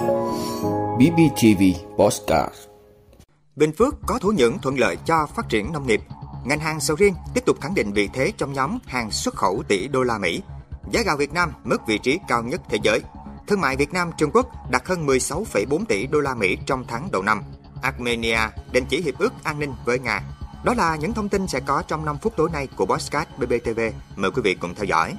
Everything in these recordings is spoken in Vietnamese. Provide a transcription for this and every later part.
BBTV Postcard Bình Phước có thổ nhưỡng thuận lợi cho phát triển nông nghiệp. Ngành hàng sầu riêng tiếp tục khẳng định vị thế trong nhóm hàng xuất khẩu tỷ đô la Mỹ. Giá gạo Việt Nam mất vị trí cao nhất thế giới. Thương mại Việt Nam Trung Quốc đạt hơn 16,4 tỷ đô la Mỹ trong tháng đầu năm. Armenia đình chỉ hiệp ước an ninh với Nga. Đó là những thông tin sẽ có trong 5 phút tối nay của Bosscat BBTV. Mời quý vị cùng theo dõi.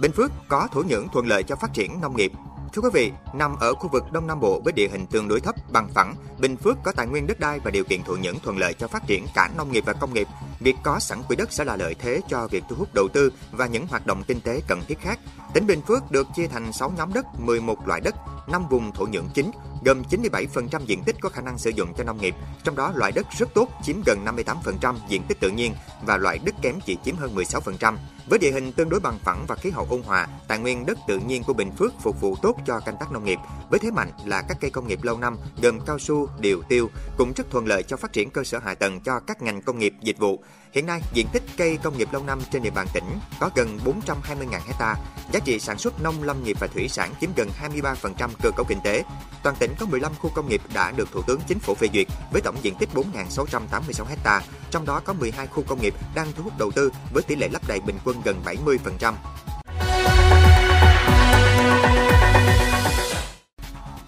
Bình Phước có thổ nhưỡng thuận lợi cho phát triển nông nghiệp. Thưa quý vị, nằm ở khu vực Đông Nam Bộ với địa hình tương đối thấp, bằng phẳng, Bình Phước có tài nguyên đất đai và điều kiện thụ nhưỡng thuận lợi cho phát triển cả nông nghiệp và công nghiệp. Việc có sẵn quỹ đất sẽ là lợi thế cho việc thu hút đầu tư và những hoạt động kinh tế cần thiết khác. Tỉnh Bình Phước được chia thành 6 nhóm đất, 11 loại đất, 5 vùng thổ nhưỡng chính, gồm 97% diện tích có khả năng sử dụng cho nông nghiệp, trong đó loại đất rất tốt chiếm gần 58% diện tích tự nhiên và loại đất kém chỉ chiếm hơn 16%. Với địa hình tương đối bằng phẳng và khí hậu ôn hòa, tài nguyên đất tự nhiên của Bình Phước phục vụ tốt cho canh tác nông nghiệp, với thế mạnh là các cây công nghiệp lâu năm gồm cao su, điều, tiêu cũng rất thuận lợi cho phát triển cơ sở hạ tầng cho các ngành công nghiệp, dịch vụ. Hiện nay, diện tích cây công nghiệp lâu năm trên địa bàn tỉnh có gần 420.000 hecta, giá trị sản xuất nông lâm nghiệp và thủy sản chiếm gần 23% cơ cấu kinh tế. Toàn tỉnh có 15 khu công nghiệp đã được Thủ tướng Chính phủ phê duyệt với tổng diện tích 4.686 hecta, trong đó có 12 khu công nghiệp đang thu hút đầu tư với tỷ lệ lấp đầy bình quân gần 70%.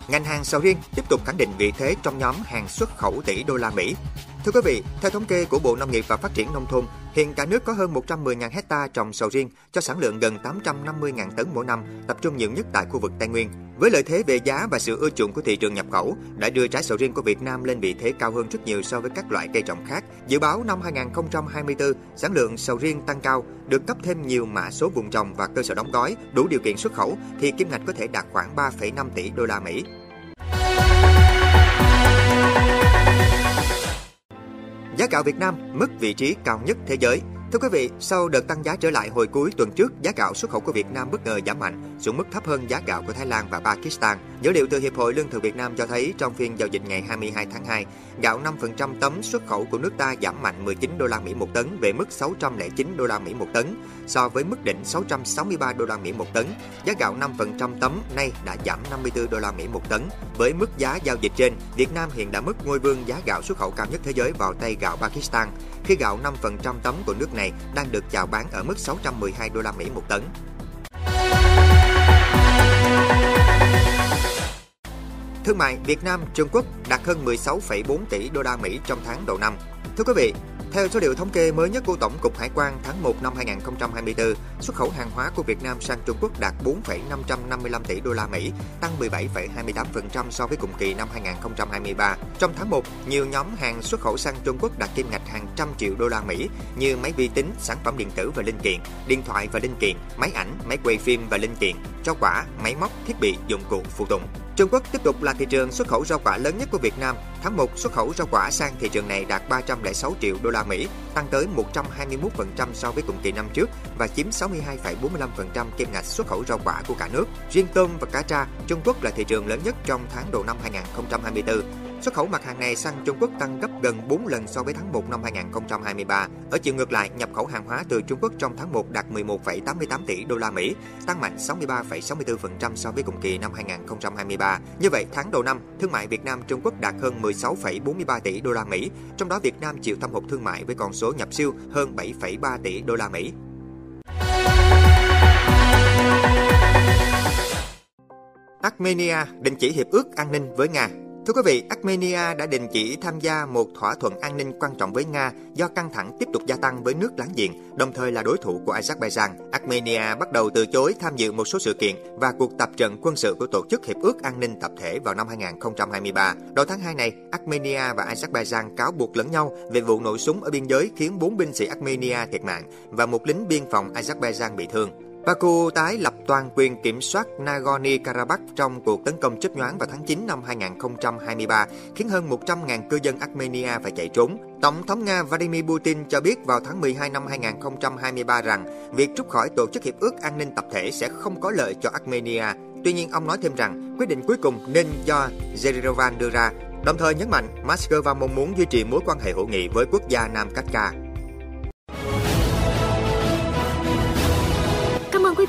Ngành hàng sầu riêng tiếp tục khẳng định vị thế trong nhóm hàng xuất khẩu tỷ đô la Mỹ. Thưa quý vị, theo thống kê của Bộ Nông nghiệp và Phát triển Nông thôn, hiện cả nước có hơn 110.000 hecta trồng sầu riêng cho sản lượng gần 850.000 tấn mỗi năm, tập trung nhiều nhất tại khu vực Tây Nguyên. Với lợi thế về giá và sự ưa chuộng của thị trường nhập khẩu, đã đưa trái sầu riêng của Việt Nam lên vị thế cao hơn rất nhiều so với các loại cây trồng khác. Dự báo năm 2024, sản lượng sầu riêng tăng cao, được cấp thêm nhiều mã số vùng trồng và cơ sở đóng gói, đủ điều kiện xuất khẩu, thì kim ngạch có thể đạt khoảng 3,5 tỷ đô la Mỹ. Giá gạo Việt Nam mất vị trí cao nhất thế giới. Thưa quý vị, sau đợt tăng giá trở lại hồi cuối tuần trước, giá gạo xuất khẩu của Việt Nam bất ngờ giảm mạnh, xuống mức thấp hơn giá gạo của Thái Lan và Pakistan. Dữ liệu từ Hiệp hội Lương thực Việt Nam cho thấy trong phiên giao dịch ngày 22 tháng 2, gạo 5% tấm xuất khẩu của nước ta giảm mạnh 19 đô la Mỹ một tấn về mức 609 đô la Mỹ một tấn, so với mức đỉnh 663 đô la Mỹ một tấn. Giá gạo 5% tấm nay đã giảm 54 đô la Mỹ một tấn. Với mức giá giao dịch trên, Việt Nam hiện đã mất ngôi vương giá gạo xuất khẩu cao nhất thế giới vào tay gạo Pakistan, khi gạo 5% tấm của nước này đang được chào bán ở mức 612 đô la Mỹ một tấn. Thương mại Việt Nam Trung Quốc đạt hơn 16,4 tỷ đô la Mỹ trong tháng đầu năm. Thưa quý vị, theo số liệu thống kê mới nhất của Tổng cục Hải quan tháng 1 năm 2024, xuất khẩu hàng hóa của Việt Nam sang Trung Quốc đạt 4,555 tỷ đô la Mỹ, tăng 17,28% so với cùng kỳ năm 2023. Trong tháng 1, nhiều nhóm hàng xuất khẩu sang Trung Quốc đạt kim ngạch hàng trăm triệu đô la Mỹ như máy vi tính, sản phẩm điện tử và linh kiện, điện thoại và linh kiện, máy ảnh, máy quay phim và linh kiện, rau quả, máy móc, thiết bị, dụng cụ, phụ tùng. Trung Quốc tiếp tục là thị trường xuất khẩu rau quả lớn nhất của Việt Nam. Tháng 1, xuất khẩu rau quả sang thị trường này đạt 306 triệu đô la Mỹ, tăng tới 121% so với cùng kỳ năm trước và chiếm 62,45% kim ngạch xuất khẩu rau quả của cả nước. Riêng tôm và cá tra, Trung Quốc là thị trường lớn nhất trong tháng đầu năm 2024. Xuất khẩu mặt hàng này sang Trung Quốc tăng gấp gần 4 lần so với tháng 1 năm 2023. Ở chiều ngược lại, nhập khẩu hàng hóa từ Trung Quốc trong tháng 1 đạt 11,88 tỷ đô la Mỹ, tăng mạnh 63,64% so với cùng kỳ năm 2023. Như vậy, tháng đầu năm, thương mại Việt Nam Trung Quốc đạt hơn 16,43 tỷ đô la Mỹ, trong đó Việt Nam chịu thâm hụt thương mại với con số nhập siêu hơn 7,3 tỷ đô la Mỹ. Armenia đình chỉ hiệp ước an ninh với Nga Thưa quý vị, Armenia đã đình chỉ tham gia một thỏa thuận an ninh quan trọng với Nga do căng thẳng tiếp tục gia tăng với nước láng giềng, đồng thời là đối thủ của Azerbaijan. Armenia bắt đầu từ chối tham dự một số sự kiện và cuộc tập trận quân sự của Tổ chức Hiệp ước An ninh Tập thể vào năm 2023. Đầu tháng 2 này, Armenia và Azerbaijan cáo buộc lẫn nhau về vụ nổ súng ở biên giới khiến 4 binh sĩ Armenia thiệt mạng và một lính biên phòng Azerbaijan bị thương. Baku tái lập toàn quyền kiểm soát Nagorno-Karabakh trong cuộc tấn công chớp nhoáng vào tháng 9 năm 2023, khiến hơn 100.000 cư dân Armenia phải chạy trốn. Tổng thống Nga Vladimir Putin cho biết vào tháng 12 năm 2023 rằng việc rút khỏi Tổ chức Hiệp ước An ninh Tập thể sẽ không có lợi cho Armenia. Tuy nhiên, ông nói thêm rằng quyết định cuối cùng nên do Yerevan đưa ra, đồng thời nhấn mạnh Moscow mong muốn duy trì mối quan hệ hữu nghị với quốc gia Nam Caucasus.